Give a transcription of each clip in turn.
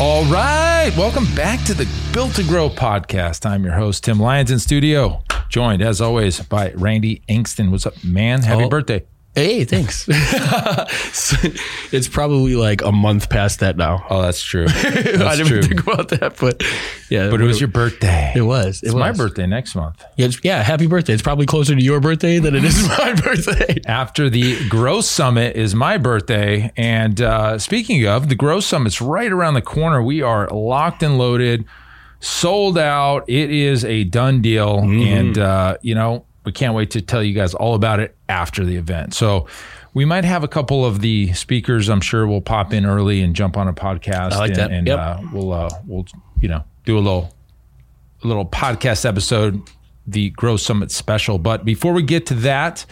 All right. Welcome back to the Built to Grow podcast. I'm your host, Tim Lyons in studio, joined as always by Randy Angston. What's up, man? Happy Oh. birthday. Hey, thanks. it's probably like a month past that now. Oh, that's true. I didn't true. think about that, but yeah. But it was your birthday. It was. It It's was my birthday next month. Yeah, yeah, happy birthday. It's probably closer to your birthday than it is my birthday. After the Grow Summit is my birthday. And uh, speaking of, the Grow Summit's right around the corner. We are locked and loaded, sold out. It is a done deal. And, uh, you know, we can't wait to tell you guys all about it after the event. So, we might have a couple of the speakers. I'm sure will pop in early and jump on a podcast. I like and, that. And Yep. uh, we'll uh, we'll you know do a little a little podcast episode, the Grow Summit special. But before we get to that,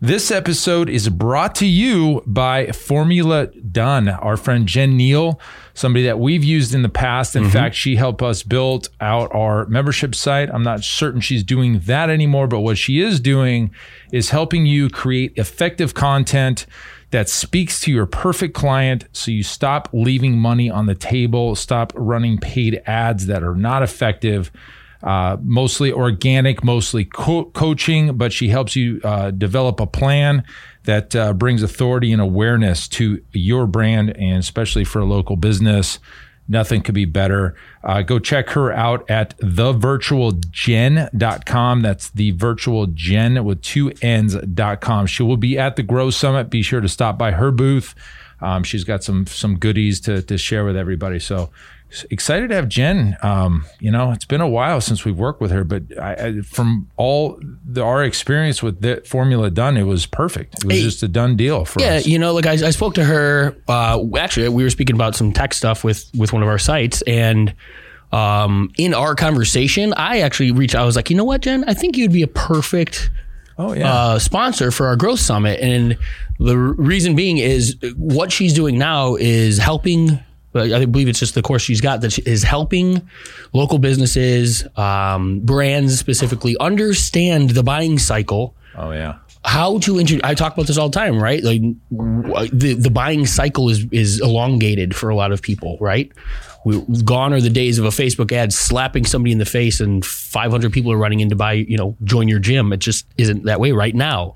this episode is brought to you by Formula Done. Our friend Jen Neal, somebody that we've used in the past. In mm-hmm. fact, she helped us build out our membership site. I'm not certain she's doing that anymore, but what she is doing is helping you create effective content that speaks to your perfect client so you stop leaving money on the table, stop running paid ads that are not effective. Uh, mostly organic, mostly co- coaching, but she helps you uh, develop a plan that uh, brings authority and awareness to your brand, and especially for a local business. Nothing could be better. Uh, go check her out at thevirtualgen.com. That's the virtual gen with two N's.com. She will be at the Grow Summit. Be sure to stop by her booth. Um, she's got some some goodies to, to share with everybody. So excited to have Jen. Um, you know, it's been a while since we've worked with her, but I, I, from all the, our experience with the formula done, it was perfect. It was Hey. just a done deal for us. Yeah, us. you know, like I, I spoke to her. Uh, actually, we were speaking about some tech stuff with with one of our sites, and um, in our conversation, I actually reached. out. I was like, you know what, Jen? I think you'd be a perfect Oh yeah. uh, sponsor for our growth summit. And the reason being is what she's doing now is helping. I believe it's just the course she's got that is helping local businesses, um, brands specifically, understand the buying cycle oh yeah. how to introduce I talk about this all the time, right? Like the the buying cycle is is elongated for a lot of people, right? We, gone are the days of a Facebook ad slapping somebody in the face and 500 people are running in to buy, you know, join your gym. It just isn't that way right now.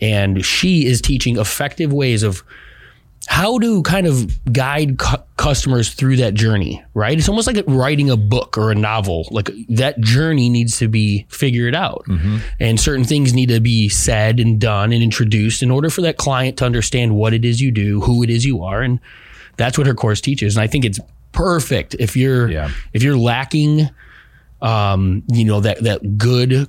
And she is teaching effective ways of how to kind of guide cu- customers through that journey, right? It's almost like writing a book or a novel. Like that journey needs to be figured out. And certain things need to be said and done and introduced in order for that client to understand what it is you do, who it is you are. And that's what her course teaches. And I think it's perfect if you're Yeah. if you're lacking um, you know, that that good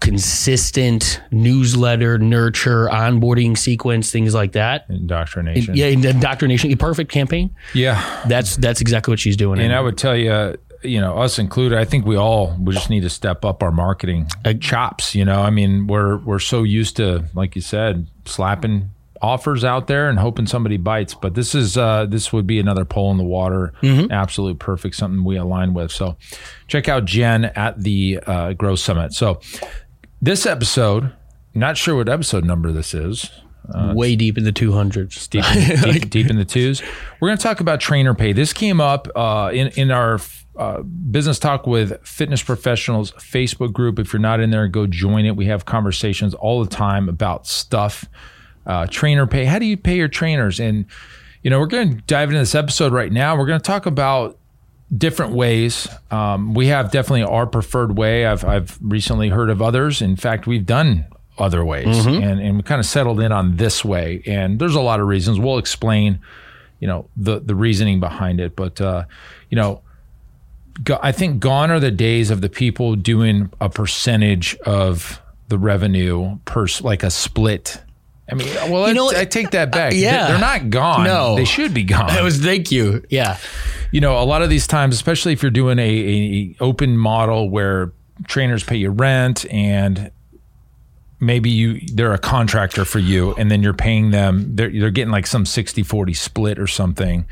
consistent newsletter nurture onboarding sequence things like that Indoctrination. yeah, indoctrination, a perfect campaign. Yeah. That's that's exactly what she's doing. And I would tell you, you know, us included, I think we all we just need to step up our marketing chops. You know, I mean, we're we're so used to, like you said, slapping offers out there and hoping somebody bites. But this is uh, this would be another pole in the water. Absolute perfect, something we align with. So check out Jen at the uh, Grow Summit. So this episode, not sure what episode number this is. way deep in the two hundreds. deep, deep, deep in the twos. We're going to talk about trainer pay. This came up uh, in in our uh, business talk with fitness professionals Facebook group. If you're not in there, go join it. We have conversations all the time about stuff. Uh, trainer pay. How do you pay your trainers? And you know, we're going to dive into this episode right now. We're going to talk about different ways. Um, we have definitely our preferred way. I've I've recently heard of others. In fact, we've done other ways, and and we kind of settled in on this way. And there's a lot of reasons. We'll explain, you know, the the reasoning behind it. But uh, you know, go, I think gone are the days of the people doing a percentage of the revenue per like a split I mean, well, You I- know, I, take that back. yeah. They're not gone. No. They should be gone. That was thank you. Yeah. you know, a lot of these times, especially if you're doing a, a open model where trainers pay you rent and maybe you they're a contractor for you and then you're paying them they're, they're getting like some 60 40 split or something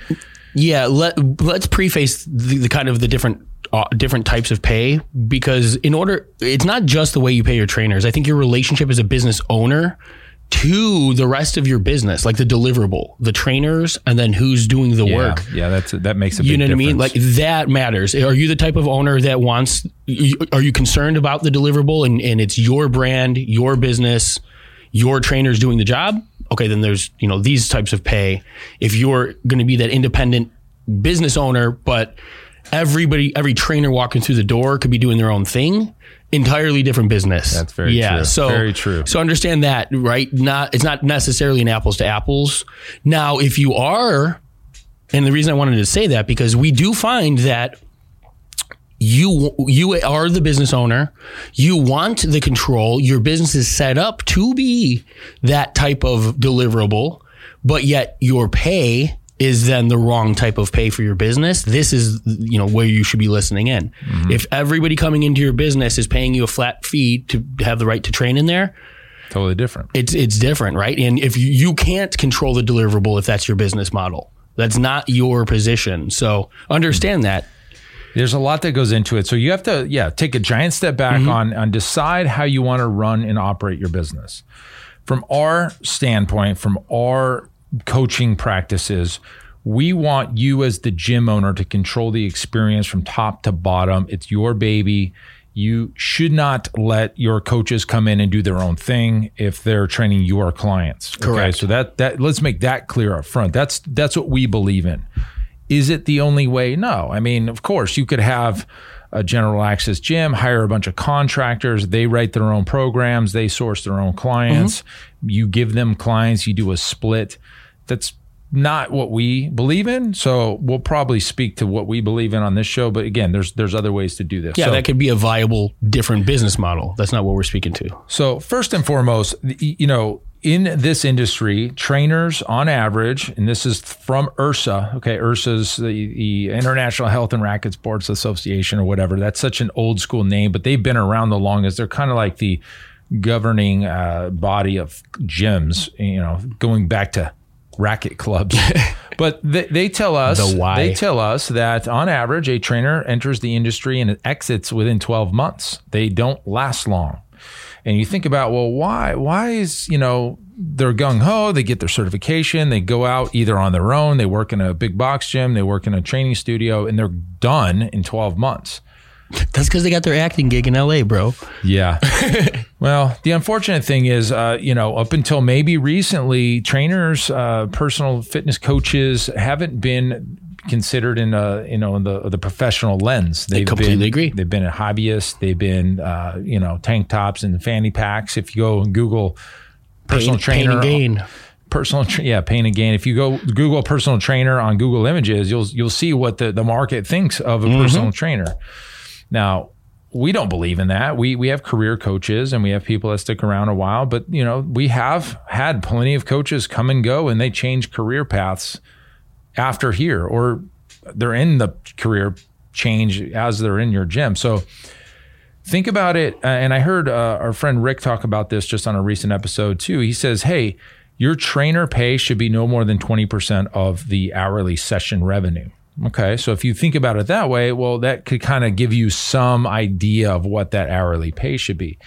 Yeah, let let's preface the, the kind of the different uh, different types of pay because in order it's not just the way you pay your trainers. I think your relationship as a business owner to the rest of your business, like the deliverable, the trainers, and then who's doing the yeah, work. yeah that's that makes a big You know what I mean? Like that matters. Are you the type of owner that wants? Are you concerned about the deliverable and, and it's your brand, your business, your trainers doing the job? Okay, then there's you know these types of pay. If you're going to be that independent business owner, but everybody, every trainer walking through the door could be doing their own thing. Entirely different business. That's very yeah. true. So Very true. So understand that, right? Not it's not necessarily an apples to apples. Now, if you are and the reason I wanted to say that because we do find that you you are the business owner, you want the control, your business is set up to be that type of deliverable, but yet your pay is then the wrong type of pay for your business. This is you know where you should be listening in. If everybody coming into your business is paying you a flat fee to have the right to train in there, totally different it's it's different, right? And if you, you can't control the deliverable if that's your business model, that's not your position. So understand that. there's a lot that goes into it so you have to yeah take a giant step back Mm-hmm. on on decide how you want to run and operate your business from our standpoint from our coaching practices we want you as the gym owner to control the experience from top to bottom. It's your baby. You should not let your coaches come in and do their own thing if they're training your clients. Okay? Correct. so that that let's make that clear up front. That's that's what we believe in. Is it the only way? No. I mean, of course, you could have a general access gym, hire a bunch of contractors, they write their own programs, they source their own clients, mm-hmm. you give them clients, you do a split. That's not what we believe in. So we'll probably speak to what we believe in on this show. But again, there's there's other ways to do this. Yeah, So- that could be a viable different business model. That's not what we're speaking to. so first and foremost, you know, in this industry, trainers on average, and this is from IHRSA. Okay, IHRSA's the, the International Health and Racket Sports Association or whatever. That's such an old school name, but they've been around the longest. They're kind of like the governing uh, body of gyms. You know, going back to racket clubs. but they, they tell us The why. they tell us that on average, a trainer enters the industry and exits within 12 months. They don't last long. And you think about, well, why? Why is, you know, they're gung ho, they get their certification, they go out either on their own, they work in a big box gym, they work in a training studio, and they're done in 12 months. That's because they got their acting gig in LA, bro. Yeah. well, the unfortunate thing is, uh, you know, up until maybe recently, trainers, uh, personal fitness coaches haven't been considered in a you know in the the professional lens. They've completely been, agree. They've been a hobbyist. They've been uh, you know tank tops and fanny packs. If you go and Google personal Pain- pain trainer, and gain. personal tra- yeah pain and gain if you go google personal trainer on google images you'll you'll see what the, the market thinks of a personal trainer now we don't believe in that. We we have career coaches and we have people that stick around a while but you know we have had plenty of coaches come and go and they change career paths after here or they're in the career change as they're in your gym. So think about it. Uh, and i heard uh, our friend rick talk about this just on a recent episode too. He says hey your trainer pay should be no more than 20% of the hourly session revenue okay so if you think about it that way well that could kind of give you some idea of what that hourly pay should be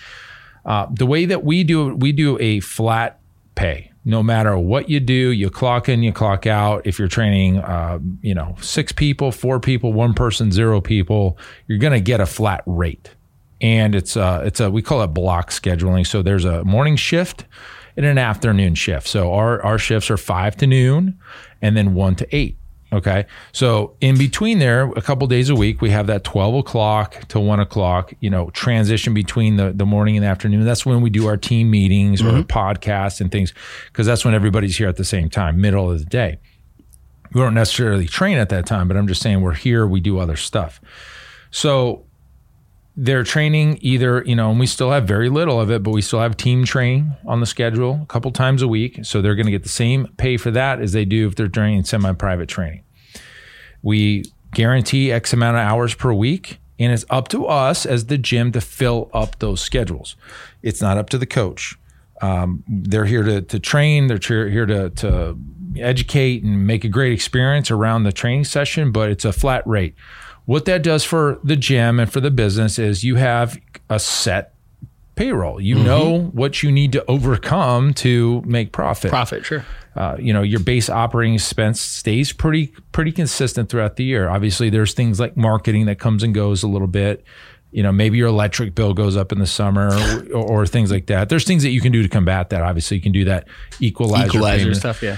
uh, the way that we do we do a flat pay no matter what you do you clock in you clock out if you're training uh, you know six people four people one person zero people you're going to get a flat rate and it's uh it's a we call it block scheduling. So there's a morning shift and an afternoon shift. So our our shifts are five to noon, and then one to eight. Okay, so in between there, a couple days a week, we have that twelve o'clock to one o'clock. You know, transition between the the morning and the afternoon. That's when we do our team meetings or mm-hmm. podcasts and things, because that's when everybody's here at the same time, middle of the day. We don't necessarily train at that time, but I'm just saying we're here. We do other stuff. So they're training either, you know, and we still have very little of it, but we still have team training on the schedule a couple times a week. So they're going to get the same pay for that as they do if they're doing semi private training. We guarantee X amount of hours per week, and it's up to us as the gym to fill up those schedules. It's not up to the coach. Um, they're here to, to train, they're here, here to, to educate and make a great experience around the training session, but it's a flat rate. What that does for the gym and for the business is you have a set payroll. You know what you need to overcome to make profit. Profit, sure. Uh, you know, your base operating expense stays pretty pretty consistent throughout the year. Obviously, there's things like marketing that comes and goes a little bit. You know, maybe your electric bill goes up in the summer or, or things like that. There's things that you can do to combat that. Obviously, you can do that equalizer, Equalizer payment. stuff, yeah.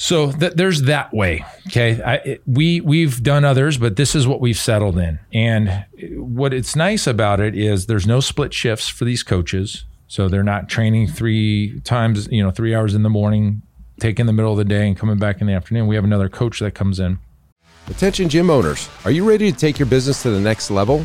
So th- there's that way. Okay, I, it, we we've done others, but this is what we've settled in. And what it's nice about it is there's no split shifts for these coaches, so they're not training three times, you know, three hours in the morning, taking the middle of the day, and coming back in the afternoon. We have another coach that comes in. Attention gym owners, are you ready to take your business to the next level?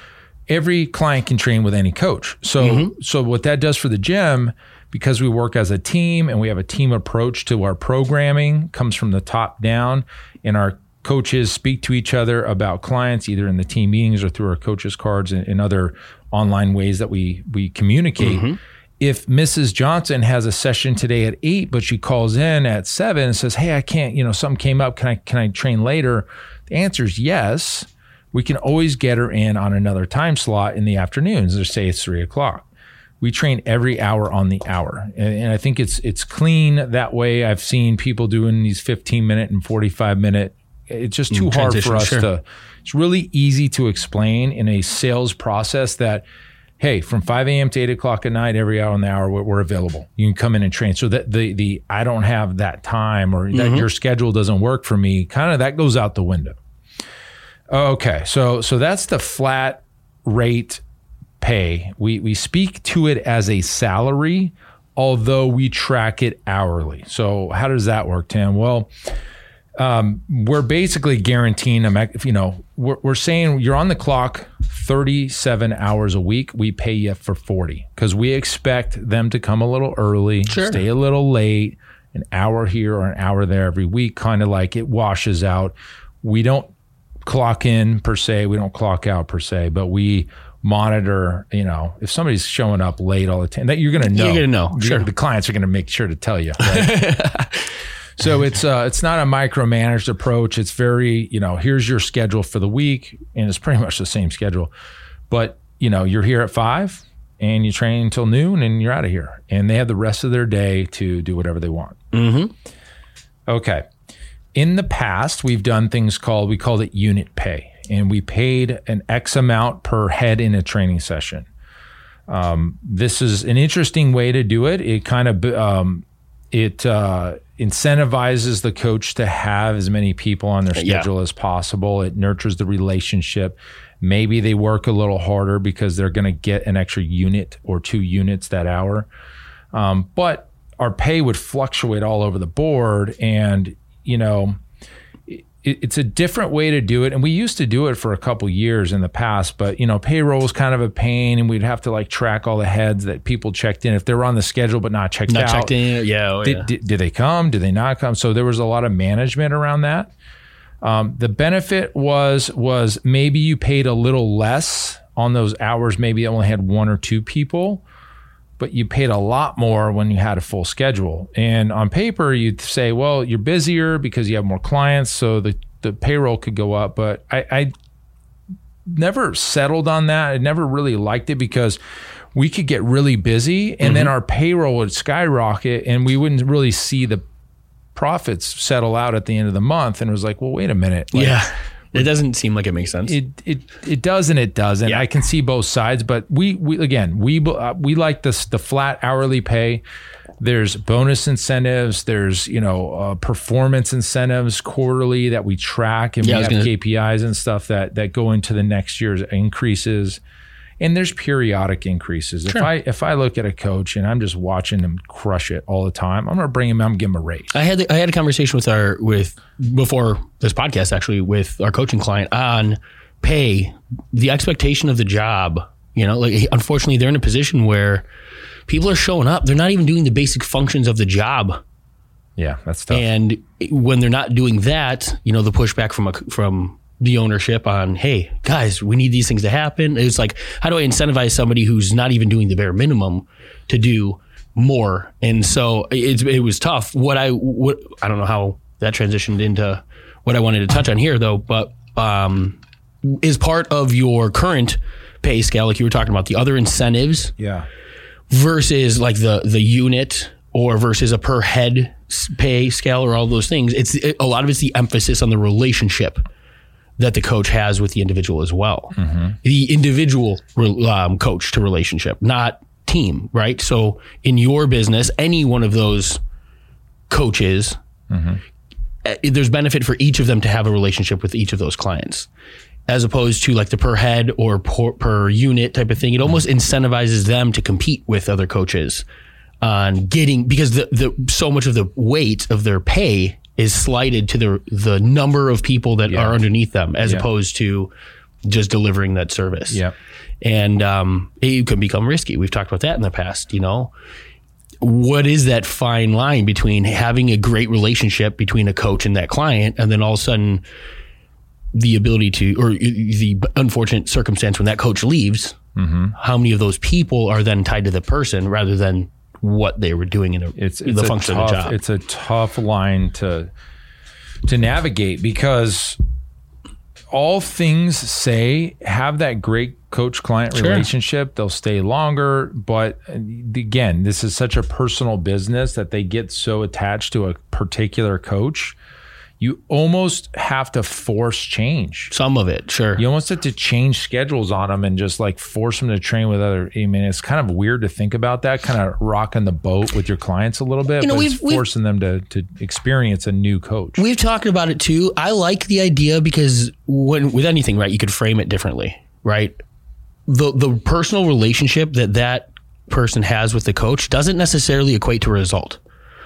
every client can train with any coach. So mm-hmm. so what that does for the gym because we work as a team and we have a team approach to our programming comes from the top down and our coaches speak to each other about clients either in the team meetings or through our coaches cards and, and other online ways that we we communicate mm-hmm. if Mrs. Johnson has a session today at eight, but she calls in at seven and says, "Hey, I can't. You know, something came up. Can I can I train later?" The answer is yes. We can always get her in on another time slot in the afternoons. Or say it's three o'clock. We train every hour on the hour, and, and I think it's it's clean that way. I've seen people doing these fifteen minute and forty five minute. It's just too mm, hard for us sure. to. It's really easy to explain in a sales process that hey, from 5 a.m. to 8 o'clock at night, every hour on the hour, we're, we're available. You can come in and train. So that the the I don't have that time or that mm-hmm. your schedule doesn't work for me, kind of that goes out the window. Okay, so so that's the flat rate pay. We we speak to it as a salary, although we track it hourly. So how does that work, Tim? Well, um, we're basically guaranteeing them. You know, we're, we're saying you're on the clock 37 hours a week. We pay you for 40 because we expect them to come a little early, Sure. stay a little late, an hour here or an hour there every week. Kind of like it washes out. We don't clock in per se. We don't clock out per se, but we monitor. You know, if somebody's showing up late all the time, that you're going to know. You're gonna know, The- sure. The clients are going to make sure to tell you. right? So it's uh, it's not a micromanaged approach. It's very you know here's your schedule for the week, and it's pretty much the same schedule. But you know you're here at five, and you train until noon, and you're out of here. And they have the rest of their day to do whatever they want. Mm-hmm. Okay. In the past, we've done things called we called it unit pay, and we paid an X amount per head in a training session. Um, this is an interesting way to do it. It kind of um, it uh, incentivizes the coach to have as many people on their Yeah. schedule as possible. It nurtures the relationship. Maybe they work a little harder because they're going to get an extra unit or two units that hour. Um, but our pay would fluctuate all over the board, and you know, it, it's a different way to do it. And we used to do it for a couple years in the past, but you know, payroll was kind of a pain, and we'd have to like track all the heads that people checked in if they were on the schedule but not checked Not out. checked in. Yeah. Oh, Did, yeah. did, did they come? Did they not come? So there was a lot of management around that. Um, the benefit was was maybe you paid a little less on those hours. Maybe you only had one or two people, but you paid a lot more when you had a full schedule. And on paper, you'd say, well, you're busier because you have more clients, so the the payroll could go up. But I, I never settled on that. I never really liked it because we could get really busy and then mm-hmm. our payroll would skyrocket and we wouldn't really see the profits settle out at the end of the month. And it was like, well, wait a minute. Like, yeah. It doesn't seem like it makes sense. it it it does and it doesn't. Yeah. I can see both sides, but we we again we uh, we like this the flat hourly pay. There's bonus incentives. There's you know uh, performance incentives quarterly that we track, and Yeah, we have gonna- KPIs and stuff that that go into the next year's increases. And there's periodic increases. If I if I look at a coach and I'm just watching him crush it all the time, I'm gonna bring him. I'm give him a raise. I had I had a conversation with our with before this podcast actually with our coaching client on pay, the expectation of the job. You know, like unfortunately they're in a position where people are showing up, they're not even doing the basic functions of the job, Yeah, that's tough. and when they're not doing that, you know, the pushback from a from the ownership on, hey guys, we need these things to happen. It's like, how do I incentivize somebody who's not even doing the bare minimum to do more? And so it, it was tough. What I what I don't know how that transitioned into what I wanted to touch on here though, but um, is part of your current pay scale, like you were talking about, the other incentives yeah. versus like the the unit or versus a per head pay scale or all those things it's it, a lot of it's the emphasis on the relationship that the coach has with the individual as well. The individual um, coach to relationship not team right? So in your business any one of those coaches uh, there's benefit for each of them to have a relationship with each of those clients. As opposed to like the per head or per, per unit type of thing. It almost incentivizes them to compete with other coaches on getting because the, the so much of the weight of their pay is slighted to the the number of people that are underneath them as Yeah. opposed to just delivering that service. Yep. And um, it can become risky. We've talked about that in the past, you know. What is that fine line between having a great relationship between a coach and that client, and then all of a sudden the ability to, or the unfortunate circumstance when that coach leaves, Mm-hmm. how many of those people are then tied to the person rather than what they were doing in a, it's, it's the a function tough, of the job? It's a tough line to to navigate because all things say have that great coach client Sure. relationship they'll stay longer but uh, again this is such a personal business that they get so attached to a particular coach you almost have to force change Some of it, sure. you almost have to change schedules on them and just like force them to train with other. I mean, it's kind of weird to think about that, kind of rocking the boat with your clients a little bit, You know, but it's we've- we've- forcing them to to experience a new coach. We've talked about it too. I like the idea because when with anything, right, you could frame it differently, right? The the personal relationship that that person has with the coach doesn't necessarily equate to a result,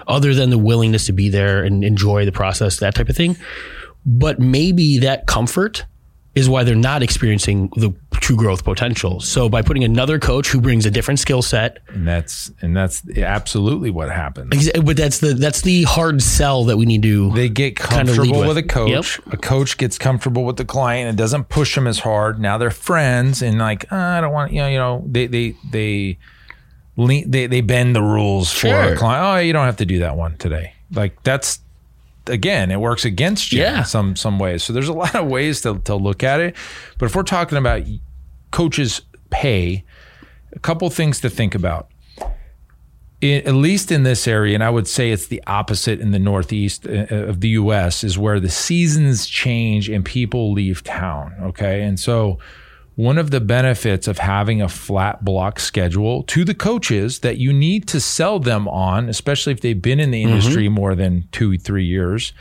other than the willingness to be there and enjoy the process, that type of thing. But maybe that comfort is why they're not experiencing the true growth potential. So by putting another coach who brings a different skill set, and that's and that's absolutely what happens. but that's the that's the hard sell that we need to They get Kind of lead comfortable with. with a coach. A coach gets comfortable with the client and doesn't push them as hard. Now they're friends and like "Ah, I don't want you know you know they they they lean, they they bend the rules for Sure. a client. Oh, you don't have to do that one today. Like that's again, it works against you Yeah. in some some ways. So there's a lot of ways to to look at it. But if we're talking about coaches pay, a couple things to think about. I at least in this area, and I would say it's the opposite in the Northeast uh, of the U.S., is where the seasons change and people leave town. Okay, and so one of the benefits of having a flat block schedule to the coaches that you need to sell them on, especially if they've been in the industry more than two, three years,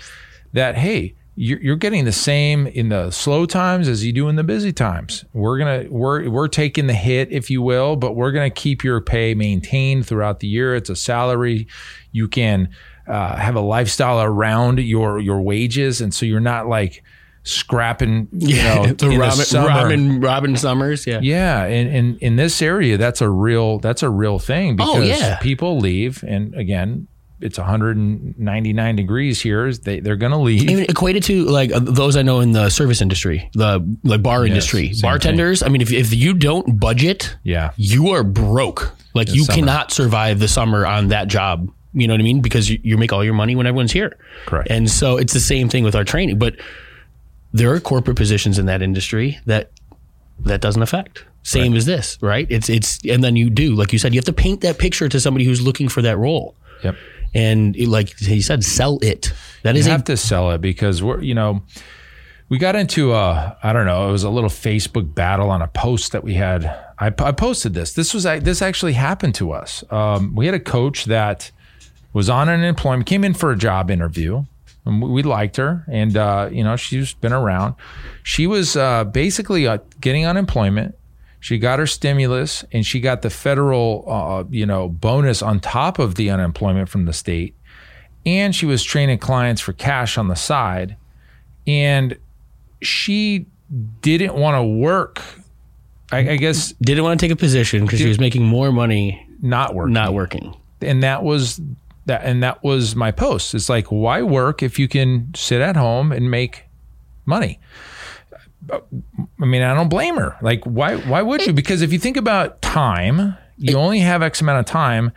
that hey, you're, you're getting the same in the slow times as you do in the busy times. We're gonna we're we're taking the hit, if you will, but we're gonna keep your pay maintained throughout the year. It's a salary. You can uh, have a lifestyle around your your wages, and so you're not like scrapping. You know, the in Robin, summer. Robin Robin Summers, yeah. Yeah, and in, in this area, that's a real that's a real thing because Oh, yeah. people leave, and again, it's 199 degrees here. They they're gonna leave. Even equated to like uh, those I know in the service industry, the like bar industry, same bartenders. I mean, if if you don't budget, yeah, you are broke. Like you summer. cannot survive the summer on that job. You know what I mean? Because you, you make all your money when everyone's here. Correct. And so it's the same thing with our training, but there are corporate positions in that industry that that doesn't affect. Same as this, right? It's it's and then you do like you said, you have to paint that picture to somebody who's looking for that role. yep. And it- like he said, sell it. That is You a have to sell it because we're you know we got into a I don't know it was a little Facebook battle on a post that we had. I, I posted this. This was this actually happened to us. Um, we had a coach that was on unemployment, came in for a job interview. And we liked her, and uh, you know she's been around. She was uh, basically uh, getting unemployment. She got her stimulus, and she got the federal, uh, you know, bonus on top of the unemployment from the state. And she was training clients for cash on the side, and she didn't want to work. I, I guess Didn't want to take a position because she was making more money not working. not working. and that was that and that was my post. It's like why work if you can sit at home and make money? I mean i don't blame her. Like why why would you? Because if you think about time you only have x amount of time.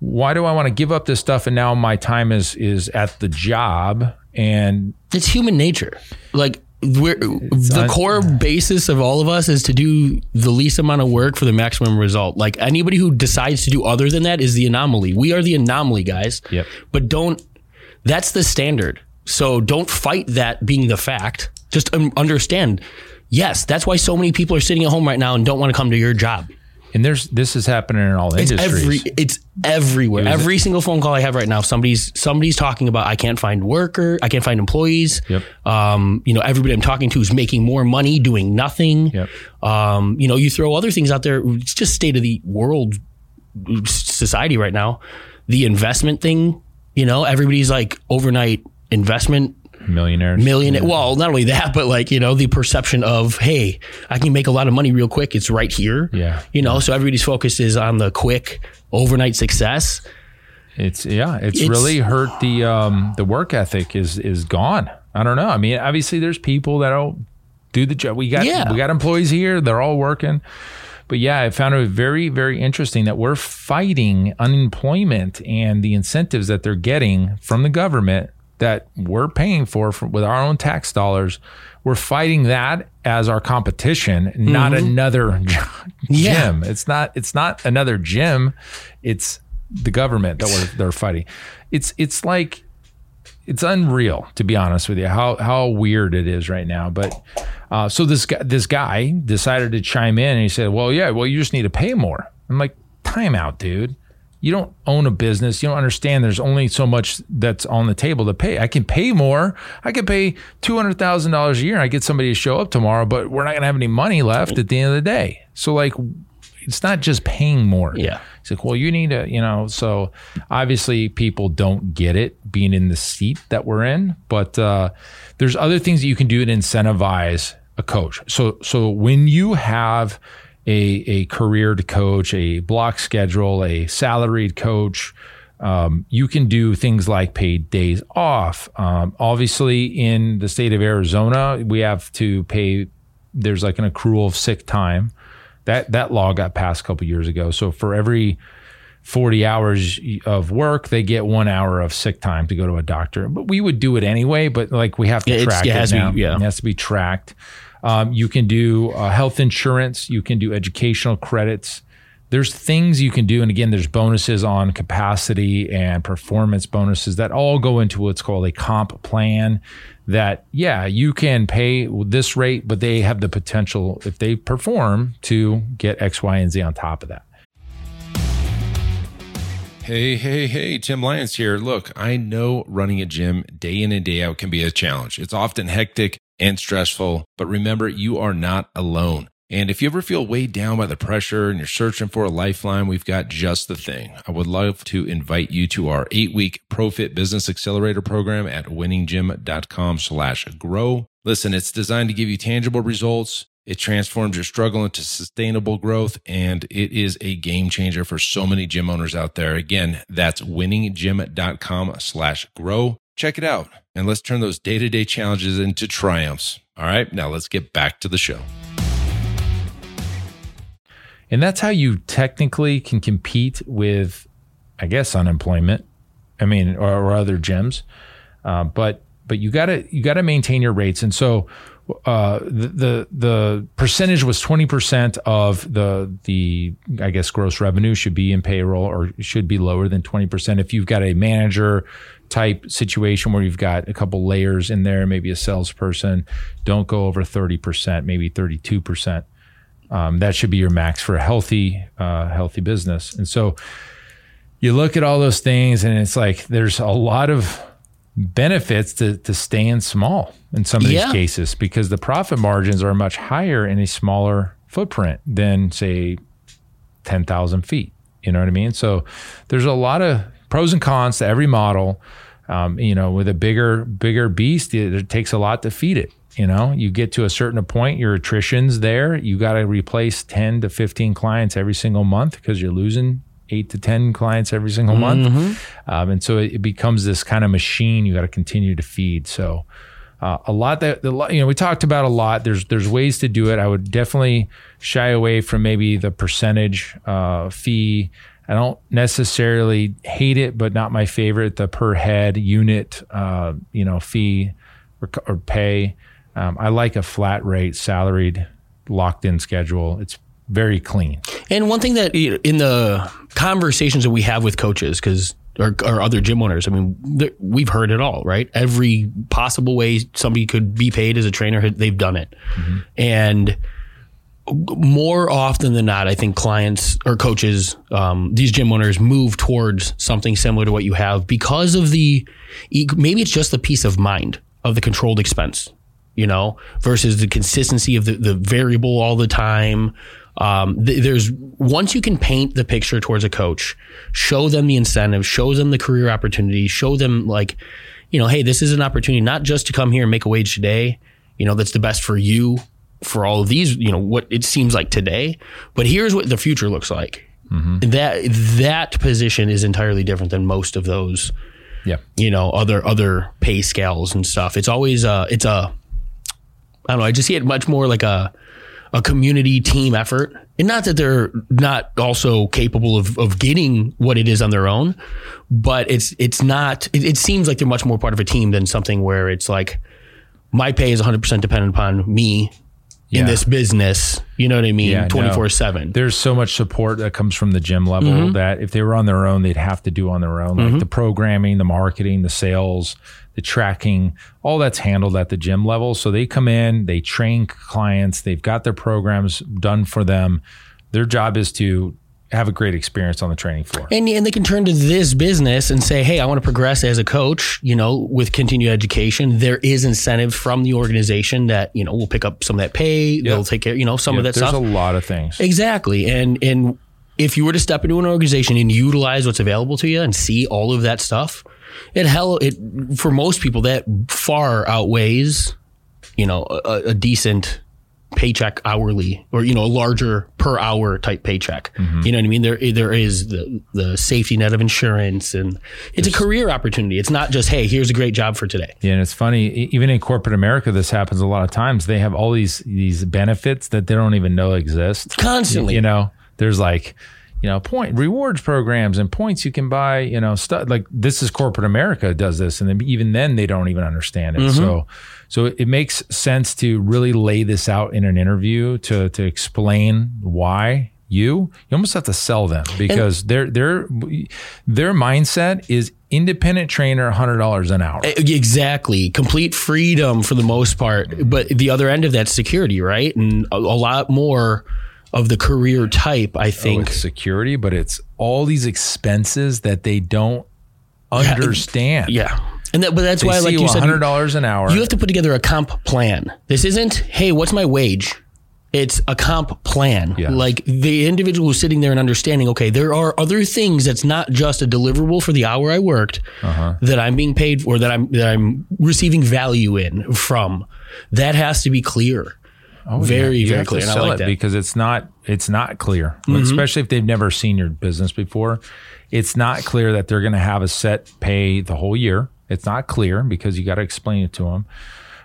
Why do i want to give up this stuff and now my time is is at the job? And It's human nature. Like we're, the un- core basis of all of us is to do the least amount of work for the maximum result. Like anybody who decides to do other than that is the anomaly. We are the anomaly, guys. Yep. But don't. That's the standard. So don't fight that being the fact. Just um, understand. Yes, that's why so many people are sitting at home right now and don't want to come to your job. And there's this is happening in all It's industries every it's everywhere. was- Every single phone call I have right now, somebody's somebody's talking about I can't find worker, I can't find employees. Yep. Um, you know, everybody I'm talking to is making more money doing nothing. Yep. Um, you know, you throw other things out there. It's just state of the world society right now. The investment thing, you know, everybody's like overnight investment millionaires million. Well, not only that, but like you know, the perception of hey, I can make a lot of money real quick. It's right here. Yeah. You know, so everybody's focus is on the quick overnight success. It's yeah, it's, It's- really hurt the um the work ethic is is gone. I don't know. I mean, obviously there's people that'll do the job. We got Yeah. we got employees here, they're all working. But yeah, I found it very very interesting that we're fighting unemployment and the incentives that they're getting from the government that we're paying for from, with our own tax dollars. We're fighting that as our competition, not another gym. Yeah. It's not it's not another gym. It's the government that we're, they're fighting. It's it's like it's unreal to be honest with you how how weird it is right now. But uh, so this guy this guy decided to chime in and he said, "Well, yeah, well you just need to pay more." I'm like, "Time out, dude." You don't own a business. You don't understand there's only so much that's on the table to pay. I can pay more. I can pay $200,000 a year and I get somebody to show up tomorrow, but we're not going to have any money left at the end of the day. So, like, it's not just paying more. Yeah. It's like, well, you need to, you know, so obviously people don't get it being in the seat that we're in, but uh, there's other things that you can do to incentivize a coach. So, so when you have a, a careered coach, a block schedule, a salaried coach, um, you can do things like paid days off. Um, obviously, in the state of Arizona, we have to pay. There's like an accrual of sick time. That that law got passed a couple years ago. So for every 40 hours of work, they get one hour of sick time to go to a doctor. But we would do it anyway. But like we have to Yeah, track it it, has to be- yeah. It has to be tracked. Um, you can do uh, health insurance. You can do educational credits. There's things you can do, and again, there's bonuses on capacity and performance bonuses that all go into what's called a comp plan. That yeah, you can pay this rate, but they have the potential if they perform to get X, Y, and Z on top of that. Hey, hey, hey, Tim Lyons here. Look, I know running a gym day in and day out can be a challenge. It's often hectic and stressful, but remember, you are not alone. And if you ever feel weighed down by the pressure and you're searching for a lifeline, we've got just the thing. I would love to invite you to our eight week ProFit Business Accelerator program at winninggym.com slash grow. Listen, it's designed to give you tangible results. It transforms your struggle into sustainable growth, and it is a game changer for so many gym owners out there. Again, that's winninggym.com slash grow. Check it out, and let's turn those day-to-day challenges into triumphs. All right, now let's get back to the show. And that's how you technically can compete with, I guess, unemployment. I mean, or, or other gyms. Uh, but but you gotta you gotta maintain your rates. And so uh, the, the the percentage was twenty percent of the the I guess gross revenue should be in payroll or should be lower than twenty percent. If you've got a manager type situation where you've got a couple layers in there, maybe a salesperson, don't go over thirty percent, maybe thirty two percent. Um, that should be your max for a healthy uh, healthy business. And so you look at all those things, and it's like there's a lot of benefits to, to staying small in some of these cases because the profit margins are much higher in a smaller footprint than say 10,000 feet. You know what I mean? So there's a lot of pros and cons to every model. Um, you know, with a bigger, bigger beast, it, it takes a lot to feed it. You know, you get to a certain point, your attrition's there. You got to replace 10 to 15 clients every single month because you're losing eight to 10 clients every single month. Um, and so it, it becomes this kind of machine you got to continue to feed. So, uh, a lot that the you know we talked about a lot. There's there's ways to do it. I would definitely shy away from maybe the percentage uh, fee. I don't necessarily hate it, but not my favorite. The per head unit, uh, you know, fee or, or pay. Um, I like a flat rate, salaried, locked in schedule. It's very clean. And one thing that you know, in the conversations that we have with coaches, because or, or other gym owners, I mean, we've heard it all, right? Every possible way somebody could be paid as a trainer, they've done it, and more often than not, I think clients or coaches, um, these gym owners move towards something similar to what you have because of the maybe it's just the peace of mind of the controlled expense, you know, versus the consistency of the, the variable all the time. Um, th- there's once you can paint the picture towards a coach, show them the incentive, show them the career opportunity, show them like, you know, hey, this is an opportunity not just to come here and make a wage today, you know, that's the best for you for all of these, you know, what it seems like today, but here's what the future looks like. That that position is entirely different than most of those, Yeah. you know, other other pay scales and stuff. It's always uh it's a I don't know, I just see it much more like a a community team effort. And not that they're not also capable of, of getting what it is on their own, but it's it's not it, it seems like they're much more part of a team than something where it's like my pay is 100% dependent upon me in this business. You know what I mean? Yeah, 24 7. There's so much support that comes from the gym level Mm-hmm. that if they were on their own, they'd have to do on their own. Like the programming, the marketing, the sales, the tracking, all that's handled at the gym level. So they come in, they train clients, they've got their programs done for them. Their job is to have a great experience on the training floor. And, and they can turn to this business and say, hey, I want to progress as a coach, you know, with continued education. There is incentive from the organization that, you know, will pick up some of that pay. They'll take care, you know, some of that There's stuff. There's a lot of things. Exactly. And and if you were to step into an organization and utilize what's available to you and see all of that stuff, it hell it for most people that far outweighs, you know, a, a decent paycheck hourly or you know a larger per hour type paycheck. Mm-hmm. You know what I mean? There there is the the safety net of insurance and it's a career opportunity. It's not just hey, here's a great job for today. Yeah, and it's funny. Even in corporate America, this happens a lot of times. They have all these these benefits that they don't even know exist. Constantly. You know, there's like, you know, point rewards programs and points you can buy. You know, stuff like this is corporate America does this, and then even then they don't even understand it. Mm-hmm. So, so it makes sense to really lay this out in an interview to to explain why. You, you almost have to sell them because their their their mindset is independent trainer, hundred dollars an hour. Exactly. Complete freedom for the most part. But the other end of that security, right? And a, a lot more of the career type, I think. it's security, but it's all these expenses that they don't understand. yeah. And that, but that's They why, like you you said, hundred dollars an hour. you have to put together a comp plan. This isn't, hey, what's my wage? It's a comp plan. Yeah. Like the individual who's sitting there and understanding, okay, there are other things that's not just a deliverable for the hour I worked Uh-huh. that I'm being paid for, that I'm that I'm receiving value in from. That has to be clear. Very, You very have to clear. And I sell like it that. because it's not it's not clear, Mm-hmm. especially if they've never seen your business before. It's not clear that they're going to have a set pay the whole year. It's not clear because you got to explain it to them.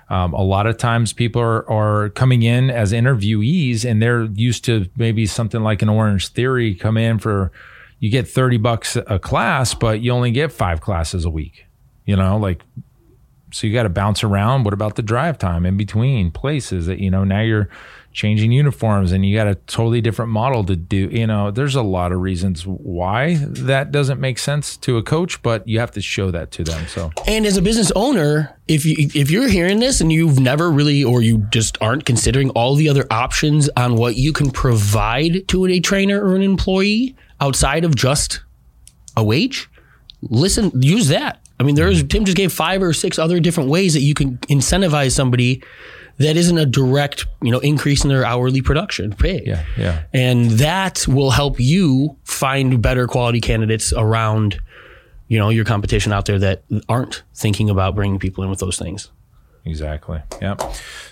Um, a lot of times people are, are coming in as interviewees and they're used to maybe something like an Orangetheory come in for you get 30 bucks a class, but you only get five classes a week. You know, like so you got to bounce around. What about the drive time in between places that, you know, now you're changing uniforms and you got a totally different model to do. You know, there's a lot of reasons why that doesn't make sense to a coach, but you have to show that to them. So, And as a business owner, if you if you're hearing this and you've never really or you just aren't considering all the other options on what you can provide to a trainer or an employee outside of just a wage, listen, use that. I mean, there's Tim just gave five or six other different ways that you can incentivize somebody that isn't a direct, you know, increase in their hourly production pay. yeah, yeah. And that will help you find better quality candidates around, you know, your competition out there that aren't thinking about bringing people in with those things. Exactly. Yeah.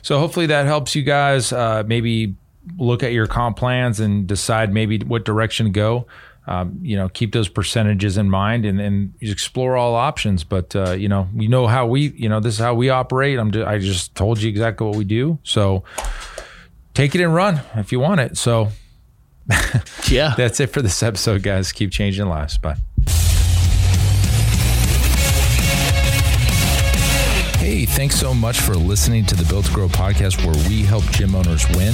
So hopefully that helps you guys uh, maybe look at your comp plans and decide maybe what direction to go. Um, you know, keep those percentages in mind and, and explore all options. But uh, you know, you know how we, you know, this is how we operate. I'm, just, I just told you exactly what we do. So take it and run if you want it. So Yeah. that's it for this episode, guys. Keep changing lives. Bye. Hey, thanks so much for listening to the Built to Grow podcast where we help gym owners win.